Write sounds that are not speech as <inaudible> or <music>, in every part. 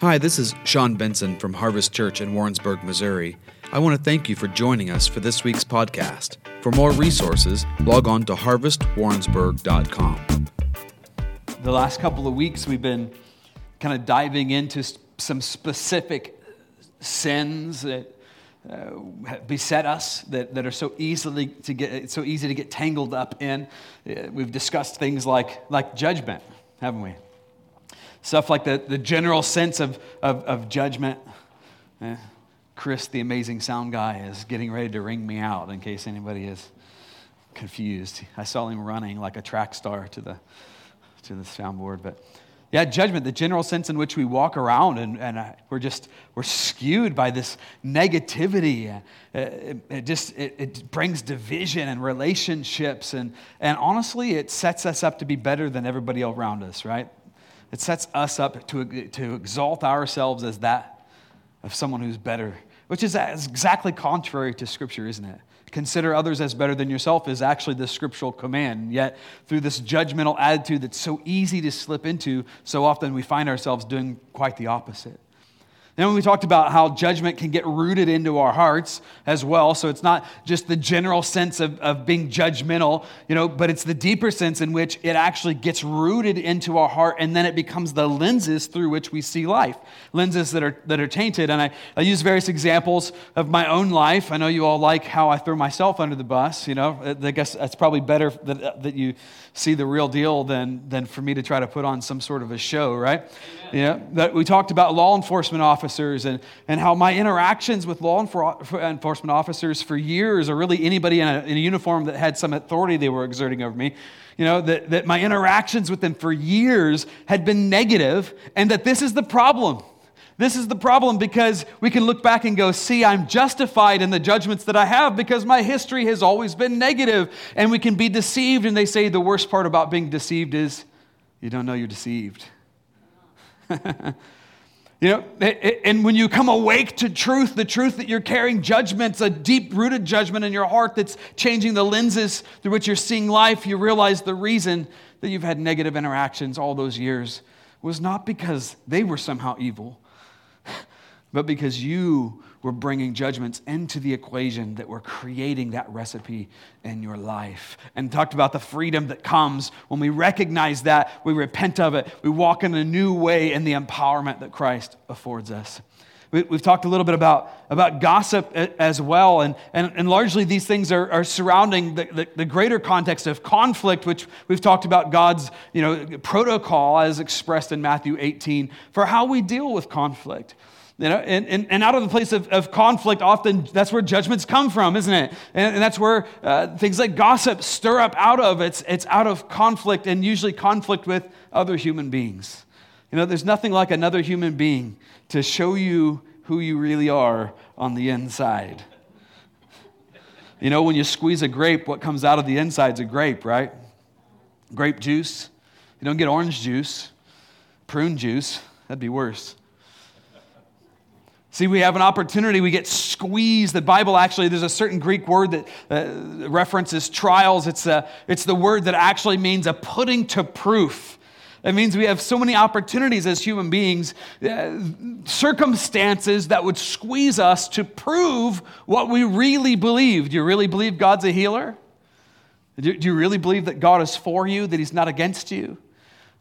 Hi, this is Sean Benson from Harvest Church in Warrensburg, Missouri. I want to thank you for joining us for this week's podcast. For more resources, log on to harvestwarrensburg.com. The last couple of weeks, we've been kind of diving into some specific sins that uh, beset us that, that are so easily to get so easy to get tangled up in. Uh, we've discussed things like like judgment, haven't we? Stuff like the, the general sense of, of, of judgment. Eh, Chris, the amazing sound guy, is getting ready to ring me out in case anybody is confused. I saw him running like a track star to the, to the soundboard. But yeah, judgment, the general sense in which we walk around and, and uh, we're just, we're skewed by this negativity. Uh, it, it, just, it, it brings division and relationships. And, and honestly, it sets us up to be better than everybody around us, right? It sets us up to, to exalt ourselves as that of someone who's better, which is exactly contrary to Scripture, isn't it? Consider others as better than yourself is actually the scriptural command. Yet, through this judgmental attitude that's so easy to slip into, so often we find ourselves doing quite the opposite. And when we talked about how judgment can get rooted into our hearts as well, so it's not just the general sense of, of being judgmental, you know, but it's the deeper sense in which it actually gets rooted into our heart and then it becomes the lenses through which we see life. Lenses that are that are tainted. And I, I use various examples of my own life. I know you all like how I throw myself under the bus, you know. I guess that's probably better that, that you see the real deal than, than for me to try to put on some sort of a show, right? Amen. Yeah. That we talked about law enforcement officers and, and how my interactions with law enforcement officers for years, or really anybody in a, in a uniform that had some authority they were exerting over me, you know, that, that my interactions with them for years had been negative, and that this is the problem. This is the problem because we can look back and go, see, I'm justified in the judgments that I have because my history has always been negative. And we can be deceived. And they say the worst part about being deceived is you don't know you're deceived. <laughs> you know, and when you come awake to truth, the truth that you're carrying judgments, a deep rooted judgment in your heart that's changing the lenses through which you're seeing life, you realize the reason that you've had negative interactions all those years was not because they were somehow evil <laughs> but because you were bringing judgments into the equation that we're creating that recipe in your life. And talked about the freedom that comes when we recognize that, we repent of it, we walk in a new way in the empowerment that Christ affords us. We, have talked a little bit about, about gossip as well, and, and, and largely these things are, are surrounding the, the, the, greater context of conflict, which we've talked about God's you know, protocol as expressed in Matthew 18 for how we deal with conflict. You know, and, and, and out of the place of, of conflict, often that's where judgments come from, isn't it? And, and that's where uh, things like gossip stir up out of. It's, it's out of conflict and usually conflict with other human beings. You know, there's nothing like another human being to show you who you really are on the inside. You know, when you squeeze a grape, what comes out of the inside is a grape, right? Grape juice. You don't get orange juice, prune juice. That'd be worse. See, we have an opportunity, we get squeezed. The Bible actually, there's a certain Greek word that uh, references trials. It's, a, it's the word that actually means a putting to proof. It means we have so many opportunities as human beings, uh, circumstances that would squeeze us to prove what we really believe. Do you really believe God's a healer? Do, do you really believe that God is for you, that He's not against you?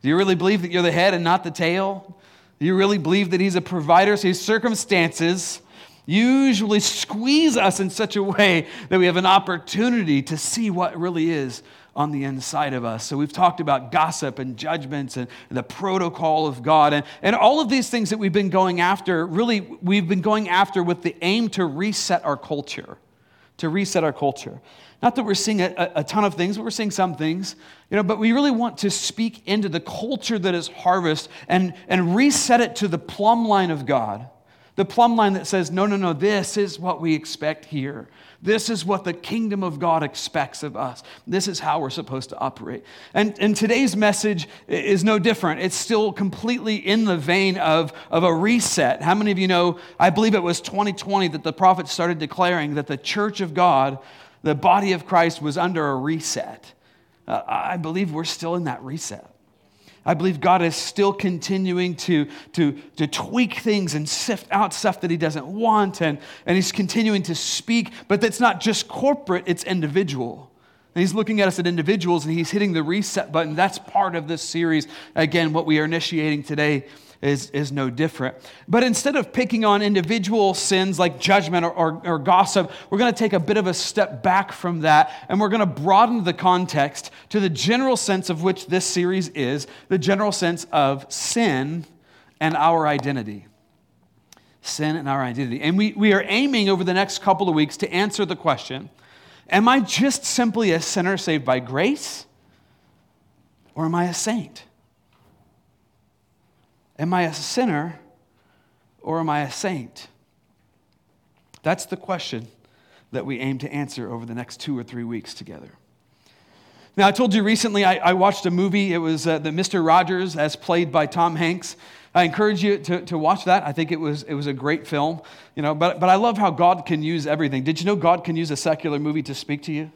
Do you really believe that you're the head and not the tail? You really believe that He's a provider? So, His circumstances usually squeeze us in such a way that we have an opportunity to see what really is on the inside of us. So, we've talked about gossip and judgments and the protocol of God. And, and all of these things that we've been going after, really, we've been going after with the aim to reset our culture. To reset our culture. Not that we're seeing a, a, ton of things, but we're seeing some things, you know, but we really want to speak into the culture that is harvest and, and reset it to the plumb line of God. The plumb line that says, no, no, no, this is what we expect here. This is what the kingdom of God expects of us. This is how we're supposed to operate. And, and today's message is no different. It's still completely in the vein of, of a reset. How many of you know? I believe it was 2020 that the prophet started declaring that the church of God the body of Christ was under a reset. Uh, I believe we're still in that reset. I believe God is still continuing to, to, to tweak things and sift out stuff that He doesn't want, and, and He's continuing to speak, but that's not just corporate, it's individual. And He's looking at us at individuals and He's hitting the reset button. That's part of this series. Again, what we are initiating today is, is no different. But instead of picking on individual sins like judgment or, or, or gossip, we're going to take a bit of a step back from that and we're going to broaden the context to the general sense of which this series is the general sense of sin and our identity. Sin and our identity. And we, we are aiming over the next couple of weeks to answer the question Am I just simply a sinner saved by grace? Or am I a saint? Am I a sinner or am I a saint? That's the question that we aim to answer over the next two or three weeks together. Now, I told you recently I, I watched a movie. It was uh, the Mr. Rogers, as played by Tom Hanks. I encourage you to, to watch that. I think it was, it was a great film. You know, but, but I love how God can use everything. Did you know God can use a secular movie to speak to you?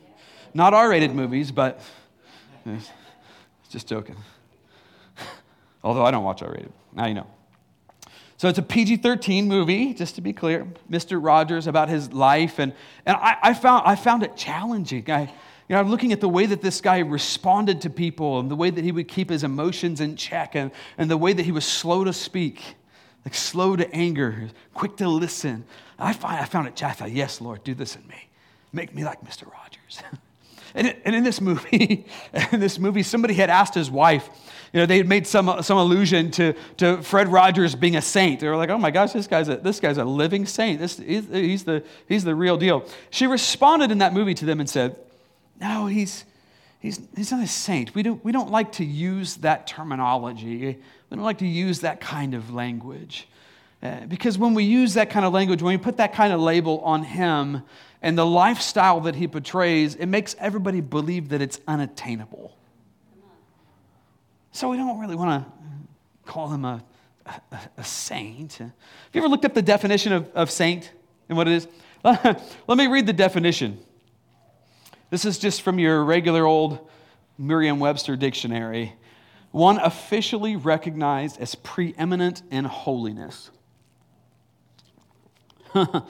Not R rated movies, but just joking. <laughs> Although I don't watch R rated. Now you know. So it's a PG 13 movie, just to be clear. Mr. Rogers about his life. And, and I, I, found, I found it challenging. I, you know, I'm looking at the way that this guy responded to people and the way that he would keep his emotions in check and, and the way that he was slow to speak, like slow to anger, quick to listen. I, find, I found it, thought, yes, Lord, do this in me. Make me like Mr. Rogers. <laughs> and, and in this movie, <laughs> in this movie, somebody had asked his wife, you know, they had made some, some allusion to, to Fred Rogers being a saint. They were like, oh my gosh, this guy's a, this guy's a living saint. This, he's, he's, the, he's the real deal. She responded in that movie to them and said, no, he's, he's, he's not a saint. We don't, we don't like to use that terminology. We don't like to use that kind of language. Uh, because when we use that kind of language, when we put that kind of label on him and the lifestyle that he portrays, it makes everybody believe that it's unattainable. So we don't really want to call him a, a, a, saint. Have you ever looked up the definition of, of saint and what it is? <laughs> Let me read the definition. This is just from your regular old Merriam Webster dictionary. One officially recognized as preeminent in holiness. <laughs> it's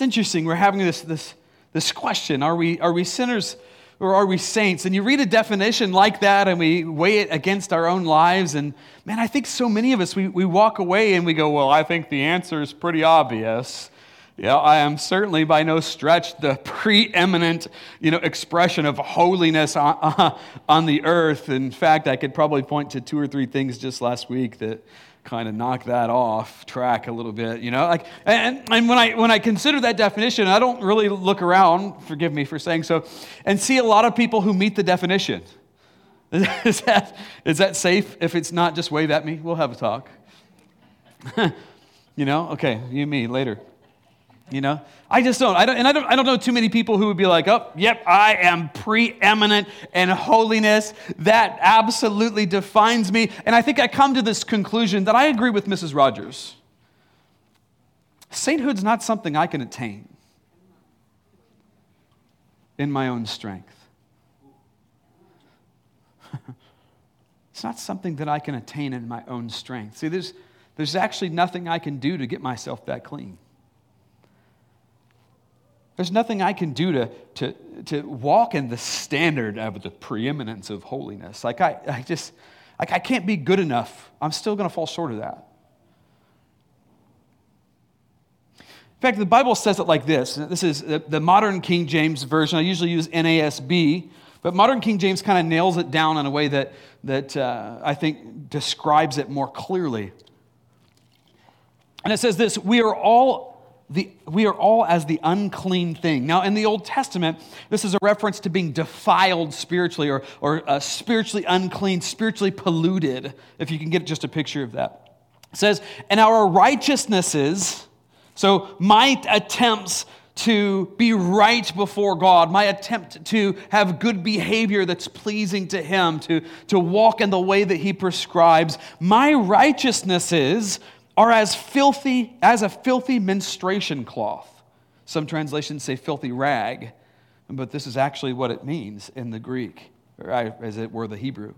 interesting. We're having this, this, this question Are we, are we sinners or are we saints? And you read a definition like that and we weigh it against our own lives. And man, I think so many of us, we, we walk away and we go, well, I think the answer is pretty obvious. Yeah, I am certainly by no stretch the <laughs> preeminent, you know, expression of holiness on, uh, <laughs> on the earth. In fact, I could probably point to two or three things just last week that kind of knock that off track a little bit, you know? Like, and, and when, I, when I consider that definition, I don't really look around, forgive me for saying so, and see a lot of people who meet the definition. <laughs> is, that, is that safe if it's not just wave at me? We'll have a talk. <laughs> you know? Okay, you me later. You know, I just don't. I don't, and I don't. I don't know too many people who would be like, "Oh, yep, I am preeminent in holiness. That absolutely defines me." And I think I come to this conclusion that I agree with Mrs. Rogers. Sainthood's not something I can attain in my own strength. <laughs> it's not something that I can attain in my own strength. See, there's, there's actually nothing I can do to get myself that clean. There's nothing I can do to, to, to walk in the standard of the preeminence of holiness. Like, I, I just, like, I can't be good enough. I'm still going to fall short of that. In fact, the Bible says it like this. This is the modern King James Version. I usually use NASB, but modern King James kind of nails it down in a way that, that uh, I think describes it more clearly. And it says this We are all the, we are all as the unclean thing. Now, in the Old Testament, this is a reference to being defiled spiritually or, or uh, spiritually unclean, spiritually polluted, if you can get just a picture of that. It says, and our righteousnesses, so my attempts to be right before God, my attempt to have good behavior that's pleasing to Him, to, to walk in the way that He prescribes, my righteousnesses are as filthy as a filthy menstruation cloth. Some translations say filthy rag, but this is actually what it means in the Greek. or as it were the Hebrew,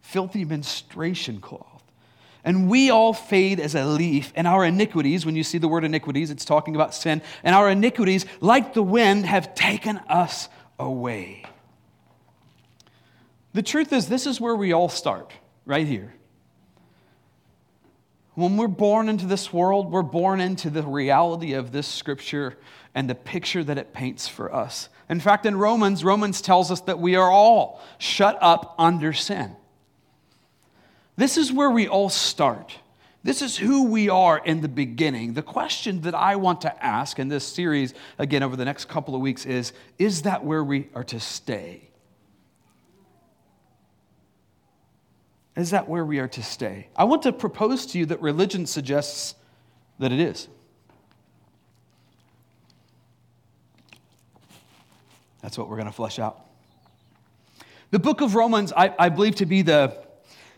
filthy menstruation cloth. And we all fade as a leaf, and our iniquities, when you see the word iniquities, it's talking about sin, and our iniquities, like the wind, have taken us away. The truth is, this is where we all start, right here. When we're born into this world, we're born into the reality of this scripture and the picture that it paints for us. In fact, in Romans, Romans tells us that we are all shut up under sin. This is where we all start. This is who we are in the beginning. The question that I want to ask in this series, again, over the next couple of weeks, is Is that where we are to stay? Is that where we are to stay? I want to propose to you that religion suggests that it is. That's what we're going to flesh out. The book of Romans, I, I believe to be the,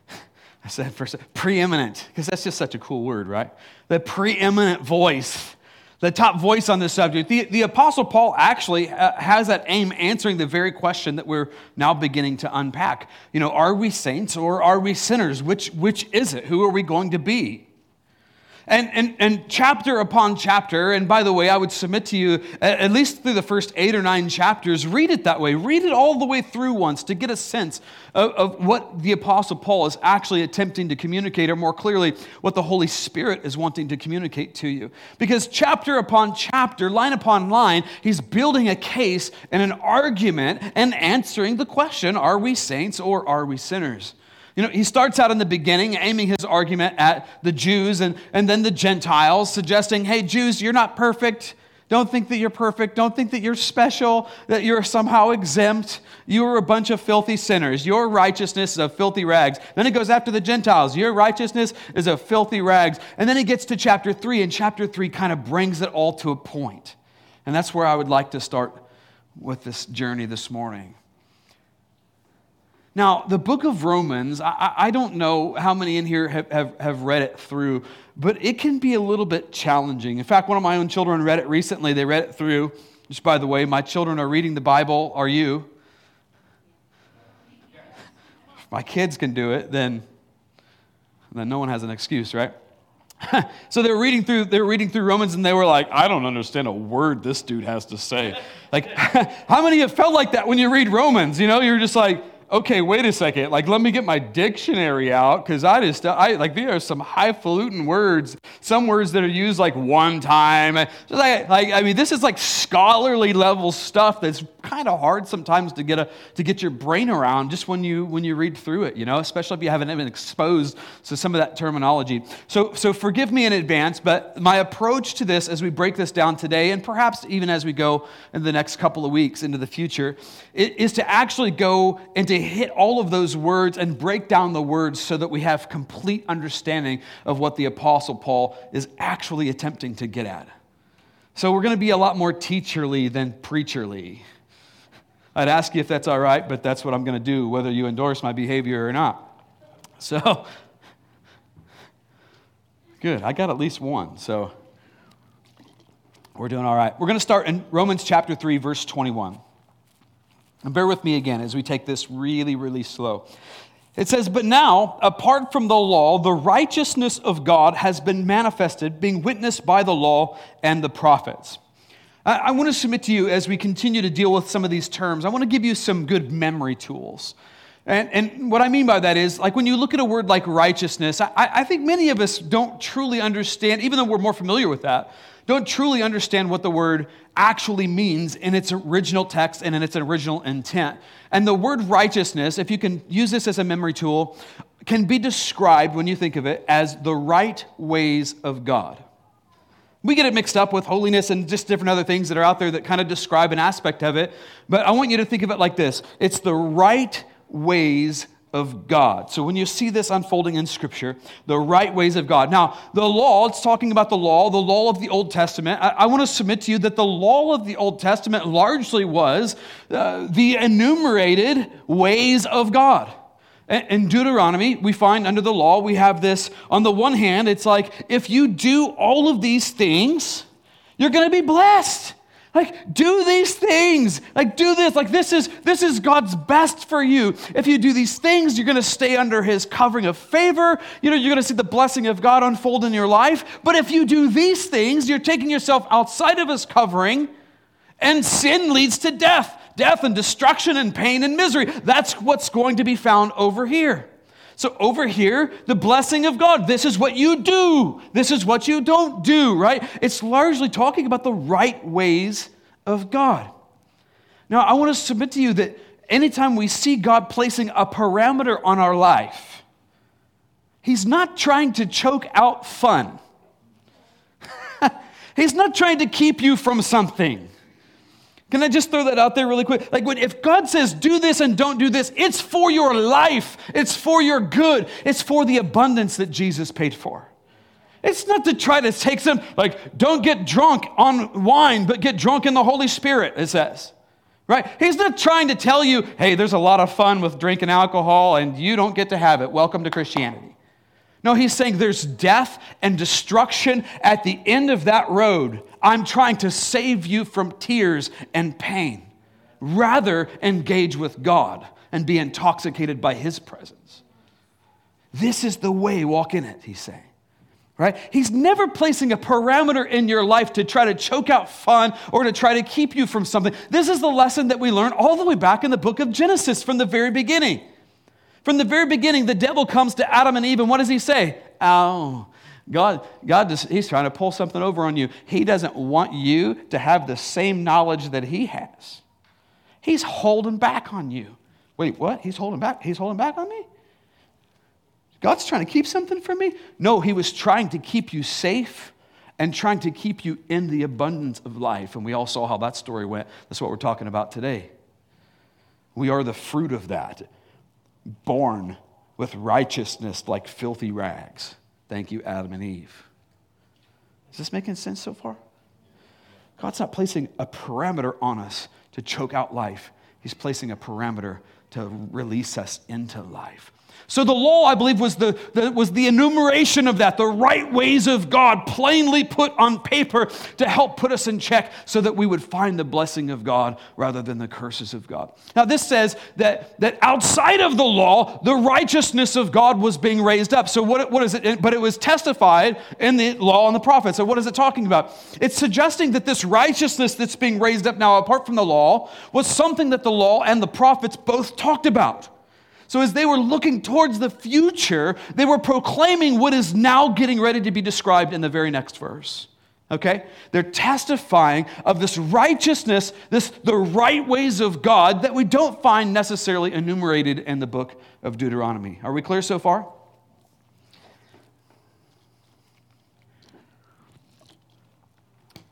<laughs> I said first, preeminent, because that's just such a cool word, right? The preeminent voice the top voice on this subject. The, the Apostle Paul actually uh, has that aim answering the very question that we're now beginning to unpack. You know, are we saints or are we sinners? Which, which is it? Who are we going to be? And, and, and chapter upon chapter, and by the way, I would submit to you, at least through the first eight or nine chapters, read it that way. Read it all the way through once to get a sense of, of what the Apostle Paul is actually attempting to communicate, or more clearly, what the Holy Spirit is wanting to communicate to you. Because chapter upon chapter, line upon line, he's building a case and an argument and answering the question are we saints or are we sinners? You know, he starts out in the beginning aiming his argument at the Jews and, and then the Gentiles, suggesting, hey, Jews, you're not perfect. Don't think that you're perfect. Don't think that you're special, that you're somehow exempt. You are a bunch of filthy sinners. Your righteousness is of filthy rags. Then he goes after the Gentiles. Your righteousness is of filthy rags. And then he gets to chapter three, and chapter three kind of brings it all to a point. And that's where I would like to start with this journey this morning. Now, the book of Romans, I, I, don't know how many in here have, have, have read it through, but it can be a little bit challenging. In fact, one of my own children read it recently. They read it through. Just by the way, my children are reading the Bible. Are you? If my kids can do it, then, then no one has an excuse, right? <laughs> so they were reading through they were reading through Romans and they were like, I don't understand a word this dude has to say. Like, <laughs> how many have felt like that when you read Romans? You know, you're just like, okay, wait a second. Like, let me get my dictionary out because I just, I like, there are some highfalutin words, some words that are used like one time. Just like, like, I mean, this is like scholarly level stuff that's kind of hard sometimes to get a to get your brain around just when you when you read through it. You know, especially if you haven't been exposed to some of that terminology. So, so forgive me in advance, but my approach to this as we break this down today, and perhaps even as we go in the next couple of weeks into the future, is to actually go and to hit all of those words and break down the words so that we have complete understanding of what the Apostle Paul is actually attempting to get at. So we're going to be a lot more teacherly than preacherly. I'd ask you if that's all right, but that's what I'm going to do, whether you endorse my behavior or not. So, good. I got at least one. So, we're doing all right. We're going to start in Romans chapter 3, verse 21. And bear with me again as we take this really, really slow. It says, But now, apart from the law, the righteousness of God has been manifested, being witnessed by the law and the prophets. I want to submit to you as we continue to deal with some of these terms, I want to give you some good memory tools. And, and what I mean by that is, like when you look at a word like righteousness, I, I think many of us don't truly understand, even though we're more familiar with that, don't truly understand what the word actually means in its original text and in its original intent. And the word righteousness, if you can use this as a memory tool, can be described, when you think of it, as the right ways of God. We get it mixed up with holiness and just different other things that are out there that kind of describe an aspect of it. But I want you to think of it like this it's the right ways of God. So when you see this unfolding in Scripture, the right ways of God. Now, the law, it's talking about the law, the law of the Old Testament. I, I want to submit to you that the law of the Old Testament largely was uh, the enumerated ways of God. In Deuteronomy, we find under the law, we have this on the one hand, it's like if you do all of these things, you're going to be blessed. Like, do these things. Like, do this. Like, this is this is God's best for you. If you do these things, you're gonna stay under his covering of favor. You know, you're gonna see the blessing of God unfold in your life. But if you do these things, you're taking yourself outside of his covering, and sin leads to death. Death and destruction and pain and misery. That's what's going to be found over here. So, over here, the blessing of God. This is what you do. This is what you don't do, right? It's largely talking about the right ways of God. Now, I want to submit to you that anytime we see God placing a parameter on our life, He's not trying to choke out fun. <laughs> He's not trying to keep you from something. Can I just throw that out there really quick? Like, when, if God says do this and don't do this, it's for your life, it's for your good, it's for the abundance that Jesus paid for. It's not to try to take some, like, don't get drunk on wine, but get drunk in the Holy Spirit, it says. Right? He's not trying to tell you, hey, there's a lot of fun with drinking alcohol and you don't get to have it. Welcome to Christianity. No, he's saying there's death and destruction at the end of that road. I'm trying to save you from tears and pain. Rather, engage with God and be intoxicated by his presence. This is the way, walk in it, he's saying. Right? He's never placing a parameter in your life to try to choke out fun or to try to keep you from something. This is the lesson that we learn all the way back in the book of Genesis from the very beginning. From the very beginning, the devil comes to Adam and Eve, and what does he say? Oh, God, God just, he's trying to pull something over on you. He doesn't want you to have the same knowledge that he has. He's holding back on you. Wait, what? He's holding back? He's holding back on me? God's trying to keep something from me? No, he was trying to keep you safe and trying to keep you in the abundance of life. And we all saw how that story went. That's what we're talking about today. We are the fruit of that born with righteousness like filthy rags. Thank you, Adam and Eve. Is this making sense so far? God's not placing a parameter on us to choke out life, He's placing a parameter to release us into life. So the law, I believe, was the, the, was the enumeration of that, the right ways of God plainly put on paper to help put us in check so that we would find the blessing of God rather than the curses of God. Now, this says that, that outside of the law, the righteousness of God was being raised up. So what, what is it? But it was testified in the law and the prophets. So what is it talking about? It's suggesting that this righteousness that's being raised up now, apart from the law, was something that the law and the prophets both talked about. So, as they were looking towards the future, they were proclaiming what is now getting ready to be described in the very next verse. Okay? They're testifying of this righteousness, this the right ways of God that we don't find necessarily enumerated in the book of Deuteronomy. Are we clear so far?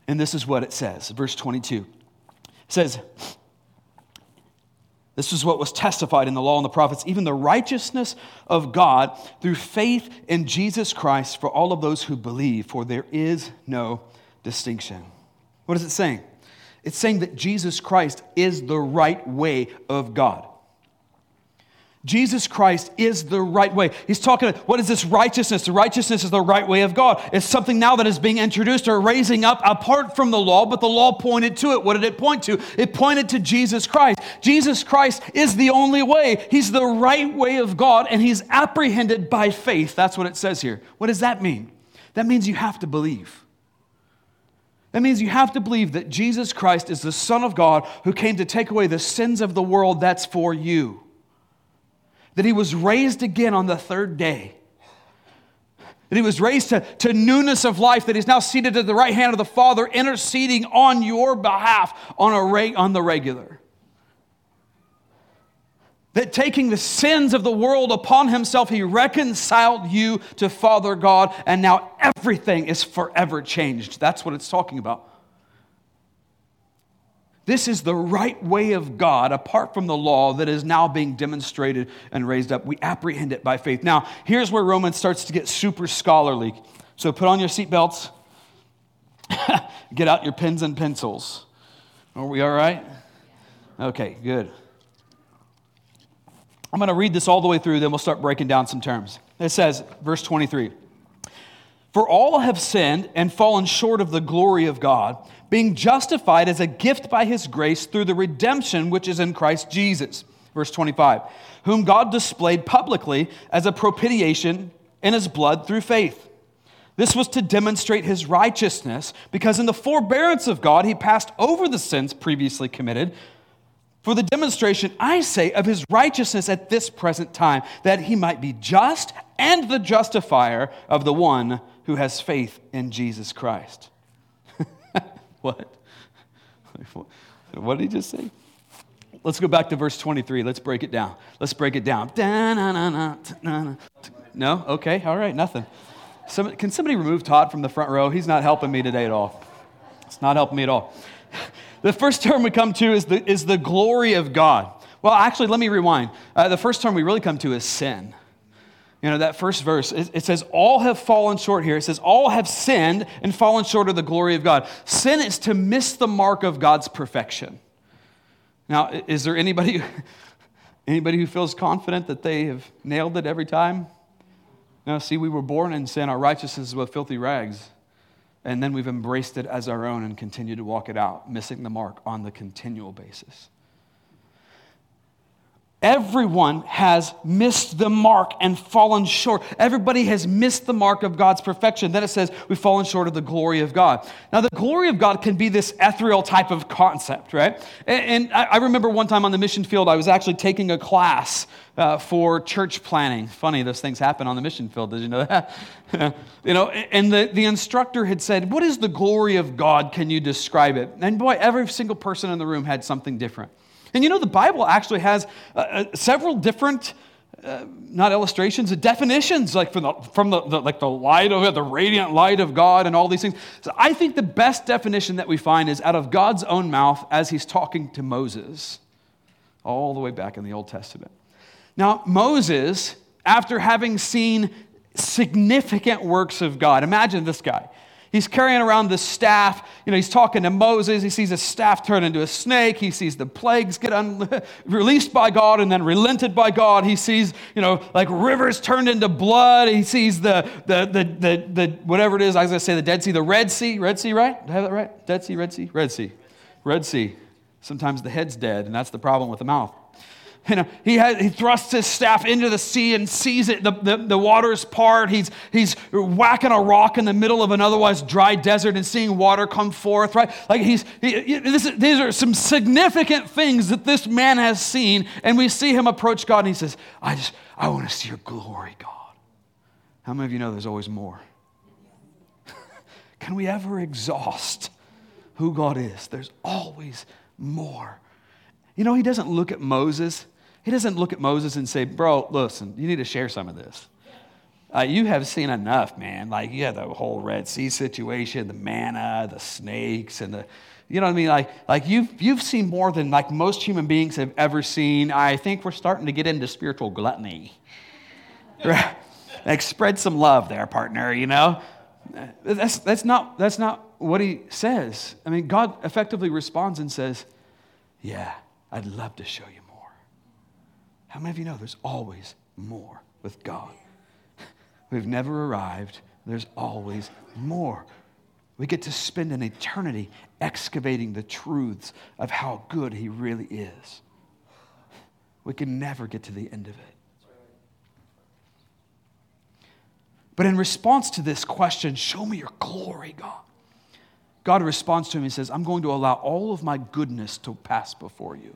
And this is what it says, verse 22. It says, this is what was testified in the law and the prophets, even the righteousness of God through faith in Jesus Christ for all of those who believe, for there is no distinction. What is it saying? It's saying that Jesus Christ is the right way of God. Jesus Christ is the right way. He's talking, about what is this righteousness? The righteousness is the right way of God. It's something now that is being introduced or raising up apart from the law, but the law pointed to it. What did it point to? It pointed to Jesus Christ. Jesus Christ is the only way. He's the right way of God, and he's apprehended by faith. That's what it says here. What does that mean? That means you have to believe. That means you have to believe that Jesus Christ is the Son of God who came to take away the sins of the world that's for you that he was raised again on the third day. That he was raised to, to newness of life, that he's now seated at the right hand of the Father, interceding on your behalf on, a, on the regular. That taking the sins of the world upon himself, he reconciled you to Father God, and now everything is forever changed. That's what it's talking about. This is the right way of God apart from the law that is now being demonstrated and raised up. We apprehend it by faith. Now, here's where Romans starts to get super scholarly. So put on your seatbelts, <laughs> get out your pens and pencils. Are we all right? Okay, good. I'm going to read this all the way through, then we'll start breaking down some terms. It says, verse 23 For all have sinned and fallen short of the glory of God being justified as a gift by his grace through the redemption which is in Christ Jesus. Verse 25, whom God displayed publicly as a propitiation in his blood through faith. This was to demonstrate his righteousness, because in the forbearance of God, he passed over the sins previously committed for the demonstration, I say, of his righteousness at this present time, that he might be just and the justifier of the one who has faith in Jesus Christ. <laughs> what? What did he just say? Let's go back to verse 23. Let's break it down. Let's break it down. No? Okay, all right, nothing. Some, can somebody remove Todd from the front row? He's not helping me today at all. It's not helping me at all. <laughs> The first term we come to is the, is the glory of God. Well, actually, let me rewind. Uh, the first term we really come to is sin. You know, that first verse, it, says, All have fallen short here. It says, All have sinned and fallen short of the glory of God. Sin is to miss the mark of God's perfection. Now, is there anybody, <laughs> anybody who feels confident that they have nailed it every time? No, see, we were born in sin. Our righteousness is with filthy rags. And then we've embraced it as our own and continue to walk it out, missing the mark on the continual basis. Everyone has missed the mark and fallen short. Everybody has missed the mark of God's perfection. Then it says we've fallen short of the glory of God. Now, the glory of God can be this ethereal type of concept, right? And, I remember one time on the mission field, I was actually taking a class uh, for church planning. Funny, those things happen on the mission field. Did you know that? <laughs> you know, and the, the instructor had said, What is the glory of God? Can you describe it? And boy, every single person in the room had something different. And you know, the Bible actually has uh, uh, several different, uh, not illustrations, definitions, like from the, from the, the, like the light of the radiant light of God, and all these things. So I think the best definition that we find is out of God's own mouth as he's talking to Moses, all the way back in the Old Testament. Now, Moses, after having seen significant works of God, imagine this guy. He's carrying around the staff. You know, he's talking to Moses. He sees a staff turn into a snake. He sees the plagues get un- <laughs> released by God and then relented by God. He sees, you know, like rivers turned into blood. He sees the, the, the, the, the whatever it is, I was going to say the Dead Sea, the Red Sea. Red Sea, right? Did I have that right? Dead Sea, Red Sea? Red Sea. Red Sea. Sometimes the head's dead, and that's the problem with the mouth. You uh, know, he, has, he thrusts his staff into the sea and sees it. The, the, the waters part. He's, he's whacking a rock in the middle of an otherwise dry desert and seeing water come forth, right? Like he's, he, this, these are some significant things that this man has seen. And we see him approach God and he says, I just, I want to see your glory, God. How many of you know there's always more? <laughs> Can we ever exhaust who God is? There's always more. You know, he doesn't look at Moses. He doesn't look at Moses and say, Bro, listen, you need to share some of this. Uh, you have seen enough, man. Like, you had the whole Red Sea situation, the manna, the snakes, and the, you know what I mean? Like, like you've, you've seen more than like most human beings have ever seen. I think we're starting to get into spiritual gluttony. <laughs> Like, spread some love there, partner, you know? That's, that's, not, that's not what he says. I mean, God effectively responds and says, Yeah, I'd love to show you. How many of you know there's always more with God? <laughs> We've never arrived, there's always more. We get to spend an eternity excavating the truths of how good He really is. We can never get to the end of it. But in response to this question, show me your glory, God. God responds to him and says, I'm going to allow all of my goodness to pass before you.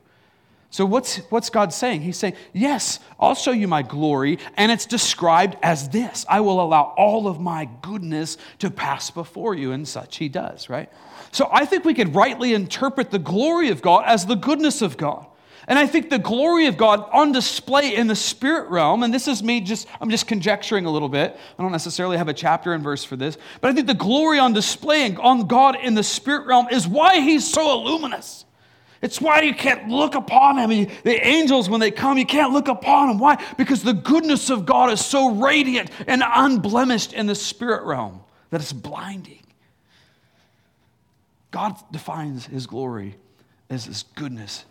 So, what's, what's God saying? He's saying, Yes, I'll show you my glory, and it's described as this I will allow all of my goodness to pass before you, and such he does, right? So, I think we could rightly interpret the glory of God as the goodness of God. And I think the glory of God on display in the spirit realm, and this is me just, I'm just conjecturing a little bit. I don't necessarily have a chapter and verse for this, but I think the glory on display on God in the spirit realm is why he's so illuminous. It's why you can't look upon him. The angels, when they come, you can't look upon them. Why? Because the goodness of God is so radiant and unblemished in the spirit realm that it's blinding. God defines his glory as his goodness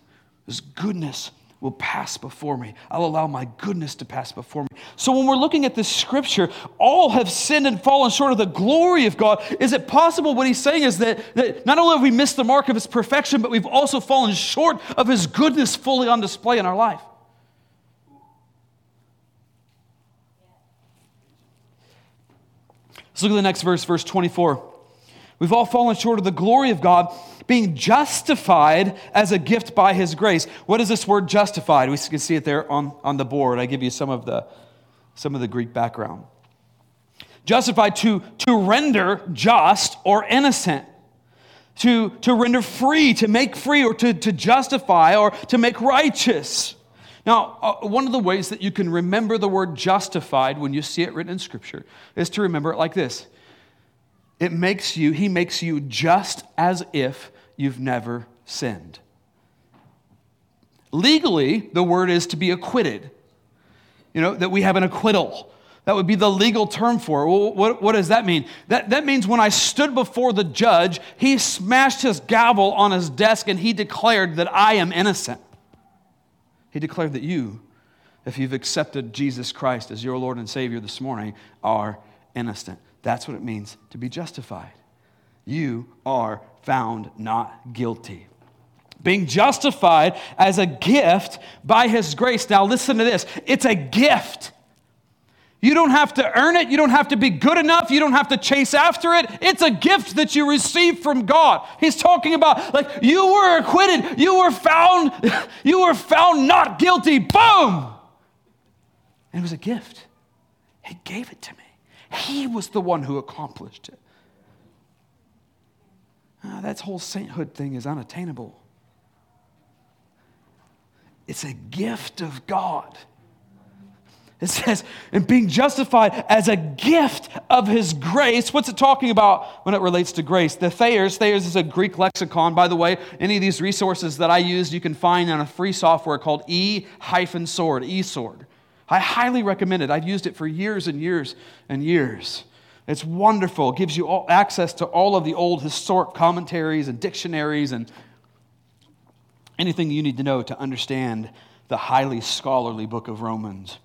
his goodness will pass before me. I'll allow my goodness to pass before me. So when we're looking at this scripture, all have sinned and fallen short of the glory of God. Is it possible what he's saying is that, that not only have we missed the mark of his perfection, but we've also fallen short of his goodness fully on display in our life? Let's look at the next verse, verse 24. We've all fallen short of the glory of God, being justified as a gift by his grace. What is this word justified? We can see it there on, on the board. I give you some of the, some of the Greek background. Justified to, to render just or innocent, to, to render free, to make free, or to, to justify, or to make righteous. Now, uh, one of the ways that you can remember the word justified when you see it written in Scripture is to remember it like this it makes you, he makes you just as if you've never sinned. Legally, the word is to be acquitted. You know, that we have an acquittal. That would be the legal term for it. Well, what, what does that mean? That, that means when I stood before the judge, he smashed his gavel on his desk and he declared that I am innocent. He declared that you, if you've accepted Jesus Christ as your Lord and Savior this morning, are innocent. That's what it means to be justified. You are found not guilty. Being justified as a gift by His grace. Now, listen to this it's a gift. You don't have to earn it. You don't have to be good enough. You don't have to chase after it. It's a gift that you receive from God. He's talking about like you were acquitted. You were found <laughs> you were found not guilty. Boom. And it was a gift. He gave it to me. He was the one who accomplished it. Oh, that whole sainthood thing is unattainable. It's a gift of God. It says, and being justified as a gift of his grace. What's it talking about when it relates to grace? The Thayers, Thayers is a Greek lexicon. By the way, any of these resources that I use, you can find on a free software called E hyphen sword, E sword. I highly recommend it. I've used it for years and years and years. It's wonderful. It gives you all access to all of the old historic commentaries and dictionaries and anything you need to know to understand the highly scholarly book of Romans.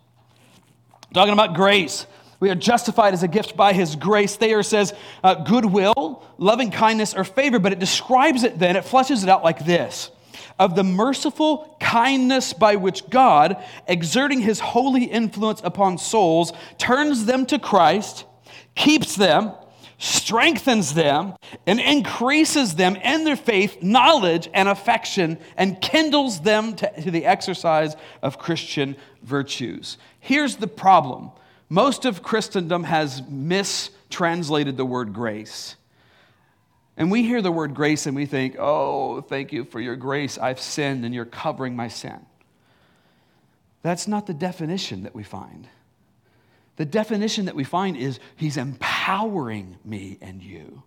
Talking about grace. We are justified as a gift by his grace. Thayer says uh, goodwill, loving kindness, or favor, but it describes it then, it fleshes it out like this of the merciful kindness by which God, exerting his holy influence upon souls, turns them to Christ, keeps them, strengthens them, and increases them in their faith, knowledge, and affection, and kindles them to, to the exercise of Christian virtues. Here's the problem most of Christendom has mistranslated the word grace. And we hear the word grace and we think, oh, thank you for your grace. I've sinned and you're covering my sin. That's not the definition that we find. The definition that we find is He's empowering me and you.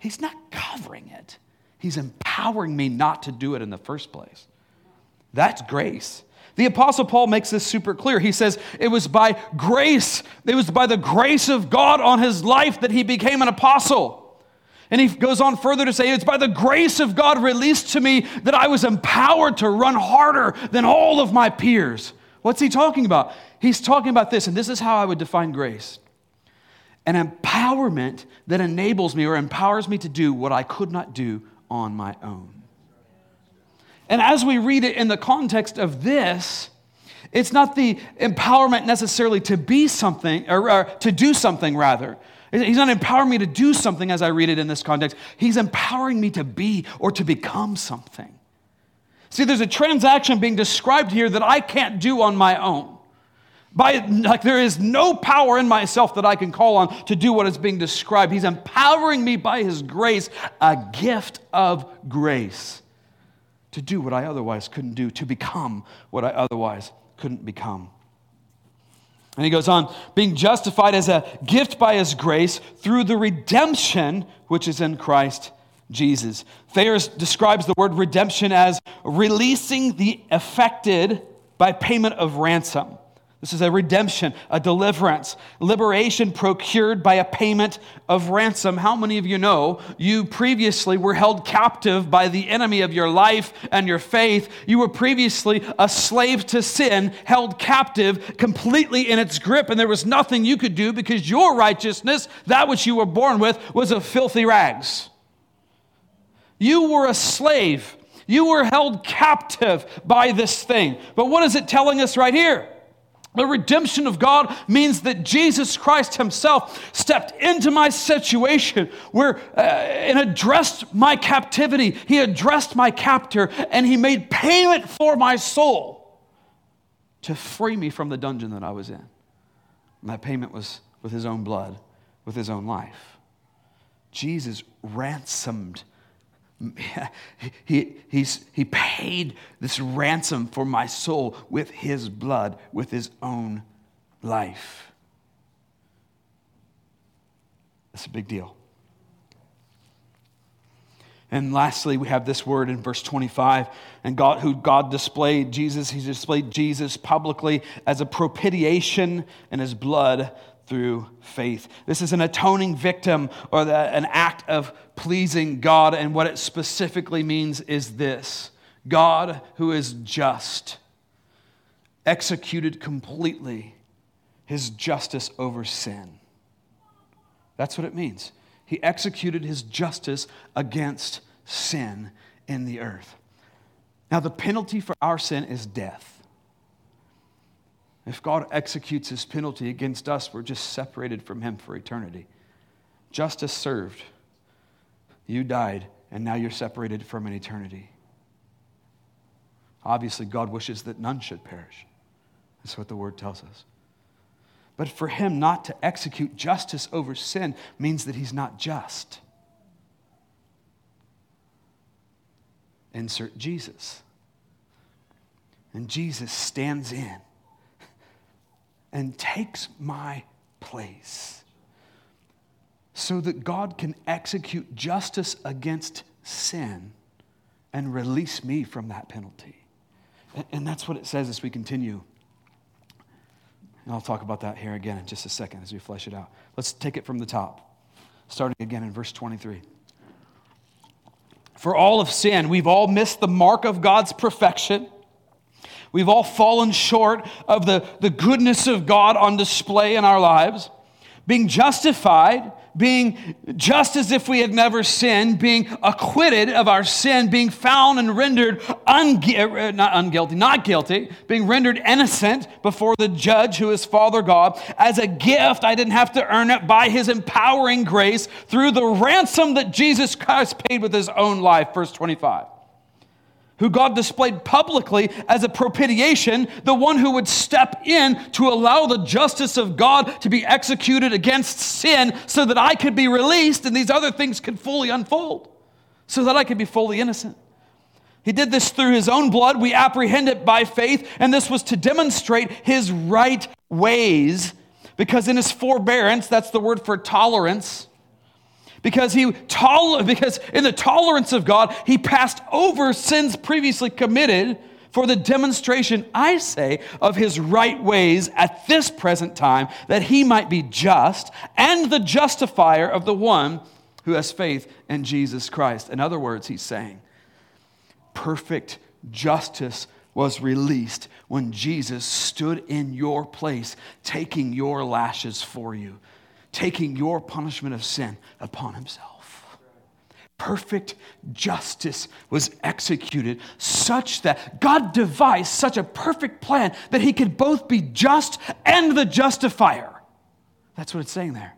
He's not covering it, He's empowering me not to do it in the first place. That's grace. The Apostle Paul makes this super clear. He says, It was by grace, it was by the grace of God on his life that he became an apostle. And he goes on further to say, It's by the grace of God released to me that I was empowered to run harder than all of my peers. What's he talking about? He's talking about this, and this is how I would define grace an empowerment that enables me or empowers me to do what I could not do on my own. And as we read it in the context of this, it's not the empowerment necessarily to be something, or, or to do something rather. He's not empowering me to do something as I read it in this context. He's empowering me to be or to become something. See, there's a transaction being described here that I can't do on my own. By, like there is no power in myself that I can call on to do what is being described. He's empowering me by his grace, a gift of grace, to do what I otherwise couldn't do, to become what I otherwise couldn't become. And he goes on, being justified as a gift by his grace through the redemption which is in Christ Jesus. Thayers describes the word redemption as releasing the affected by payment of ransom. This is a redemption, a deliverance, liberation procured by a payment of ransom. How many of you know you previously were held captive by the enemy of your life and your faith? You were previously a slave to sin, held captive completely in its grip, and there was nothing you could do because your righteousness, that which you were born with, was of filthy rags. You were a slave. You were held captive by this thing. But what is it telling us right here? The redemption of God means that Jesus Christ Himself stepped into my situation where, uh, and addressed my captivity. He addressed my captor and He made payment for my soul to free me from the dungeon that I was in. And that payment was with His own blood, with His own life. Jesus ransomed <laughs> he, he's, he paid this ransom for my soul with his blood, with his own life. That's a big deal. And lastly, we have this word in verse 25. And God, who God displayed Jesus, he displayed Jesus publicly as a propitiation in his blood through faith. This is an atoning victim or the, an act of pleasing God. And what it specifically means is this God, who is just, executed completely his justice over sin. That's what it means. He executed his justice against sin in the earth. Now, the penalty for our sin is death. If God executes his penalty against us, we're just separated from him for eternity. Justice served. You died, and now you're separated from an eternity. Obviously, God wishes that none should perish. That's what the word tells us. But for him not to execute justice over sin means that he's not just. Insert Jesus. And Jesus stands in and takes my place so that God can execute justice against sin and release me from that penalty. And that's what it says as we continue. And I'll talk about that here again in just a second as we flesh it out. Let's take it from the top, starting again in verse 23. For all of sin, we've all missed the mark of God's perfection We've all fallen short of the, the goodness of God on display in our lives. Being justified, being just as if we had never sinned, being acquitted of our sin, being found and rendered ungu- uh, not unguilty, not guilty, being rendered innocent before the judge who is Father God. As a gift, I didn't have to earn it by his empowering grace through the ransom that Jesus Christ paid with his own life. Verse 25 who God displayed publicly as a propitiation, the one who would step in to allow the justice of God to be executed against sin so that I could be released and these other things could fully unfold, so that I could be fully innocent. He did this through his own blood. We apprehend it by faith, and this was to demonstrate his right ways, because in his forbearance, that's the word for tolerance because he tol- because in the tolerance of God, he passed over sins previously committed for the demonstration, I say, of his right ways at this present time, that he might be just and the justifier of the one who has faith in Jesus Christ. In other words, he's saying, perfect justice was released when Jesus stood in your place, taking your lashes for you taking your punishment of sin upon himself. Perfect justice was executed such that God devised such a perfect plan that he could both be just and the justifier. That's what it's saying there.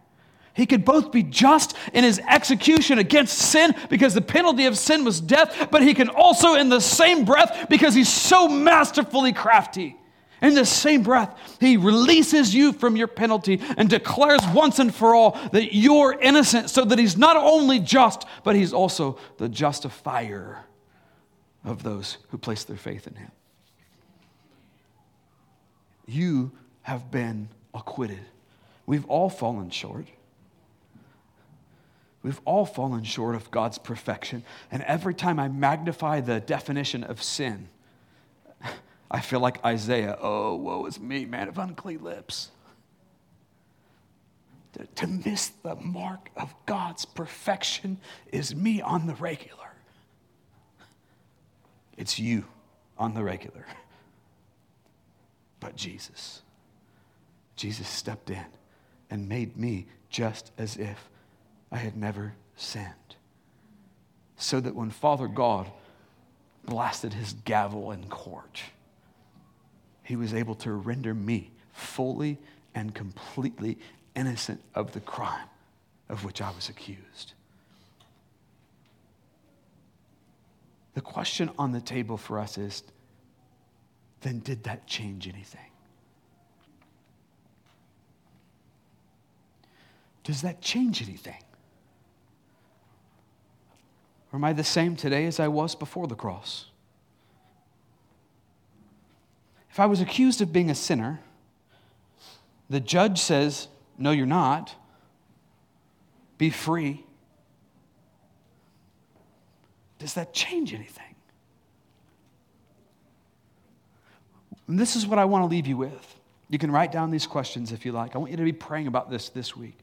He could both be just in his execution against sin because the penalty of sin was death, but he can also, in the same breath, because he's so masterfully crafty, in the same breath, he releases you from your penalty and declares once and for all that you're innocent, so that he's not only just, but he's also the justifier of those who place their faith in him. You have been acquitted. We've all fallen short. We've all fallen short of God's perfection. And every time I magnify the definition of sin, I feel like Isaiah, oh, woe is me, man of unclean lips. To, to miss the mark of God's perfection is me on the regular. It's you on the regular. But Jesus, Jesus stepped in and made me just as if I had never sinned. So that when Father God blasted his gavel in court, he was able to render me fully and completely innocent of the crime of which I was accused. The question on the table for us is then, did that change anything? Does that change anything? Or am I the same today as I was before the cross? If I was accused of being a sinner, the judge says, No, you're not. Be free. Does that change anything? And this is what I want to leave you with. You can write down these questions if you like. I want you to be praying about this this week.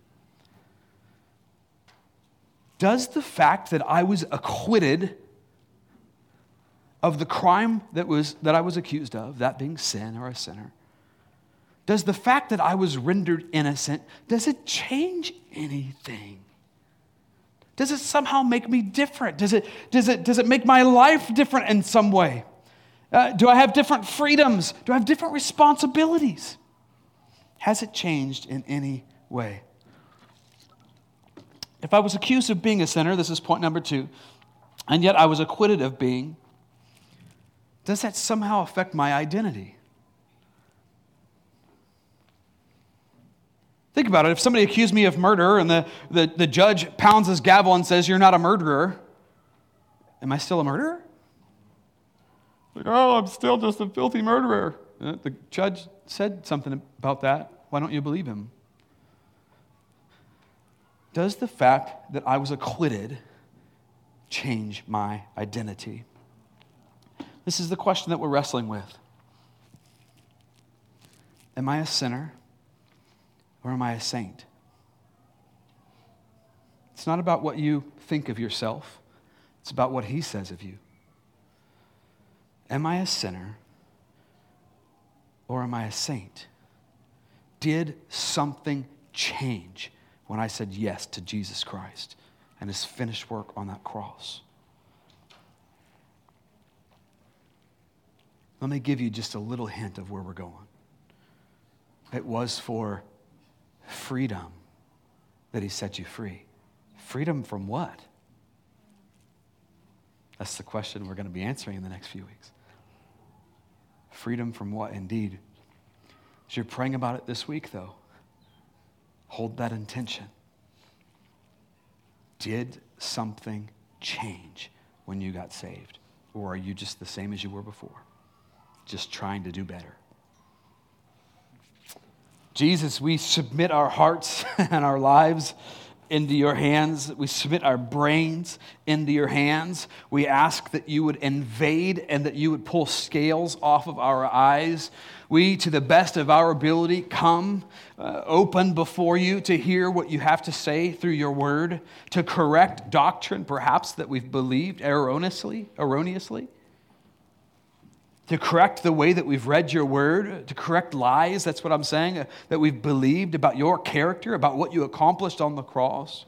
Does the fact that I was acquitted of the crime that, was, that I was accused of, that being sin or a sinner, does the fact that I was rendered innocent, does it change anything? Does it somehow make me different? Does it, does it, does it make my life different in some way? Uh, do I have different freedoms? Do I have different responsibilities? Has it changed in any way? If I was accused of being a sinner, this is point number two, and yet I was acquitted of being, does that somehow affect my identity? Think about it. If somebody accused me of murder and the, the, the judge pounds his gavel and says, You're not a murderer, am I still a murderer? Like, oh, I'm still just a filthy murderer. Uh, the judge said something about that. Why don't you believe him? Does the fact that I was acquitted change my identity? This is the question that we're wrestling with. Am I a sinner or am I a saint? It's not about what you think of yourself, it's about what he says of you. Am I a sinner or am I a saint? Did something change when I said yes to Jesus Christ and his finished work on that cross. Let me give you just a little hint of where we're going. It was for freedom that he set you free. Freedom from what? That's the question we're going to be answering in the next few weeks. Freedom from what, indeed? As you're praying about it this week, though, Hold that intention. Did something change when you got saved? Or are you just the same as you were before? Just trying to do better. Jesus, we submit our hearts <laughs> and our lives into your hands. We submit our brains into your hands. We ask that you would invade and that you would pull scales off of our eyes. We, to the best of our ability, come uh, open before you to hear what you have to say through your word, to correct doctrine, perhaps, that we've believed erroneously, erroneously to correct the way that we've read your word, to correct lies, that's what I'm saying, uh, that we've believed about your character, about what you accomplished on the cross,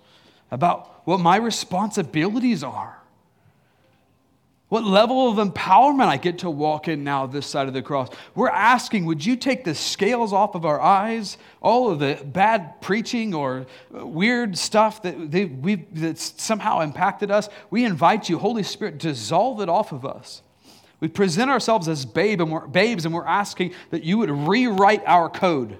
about what my responsibilities are. What level of empowerment I get to walk in now this side of the cross. We're asking, would you take the scales off of our eyes, all of the bad preaching or uh, weird stuff that we've, that's somehow impacted us? We invite you, Holy Spirit, dissolve it off of us. We present ourselves as babe and we're, babes, and we're asking that you would rewrite our code,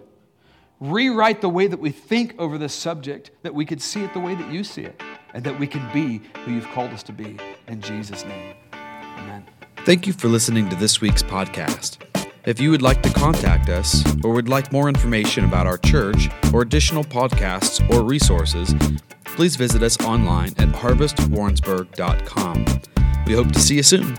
rewrite the way that we think over this subject, that we could see it the way that you see it, and that we can be who you've called us to be. In Jesus' name, amen. Thank you for listening to this week's podcast. If you would like to contact us or would like more information about our church or additional podcasts or resources, please visit us online at harvestwarrensburg.com. We hope to see you soon.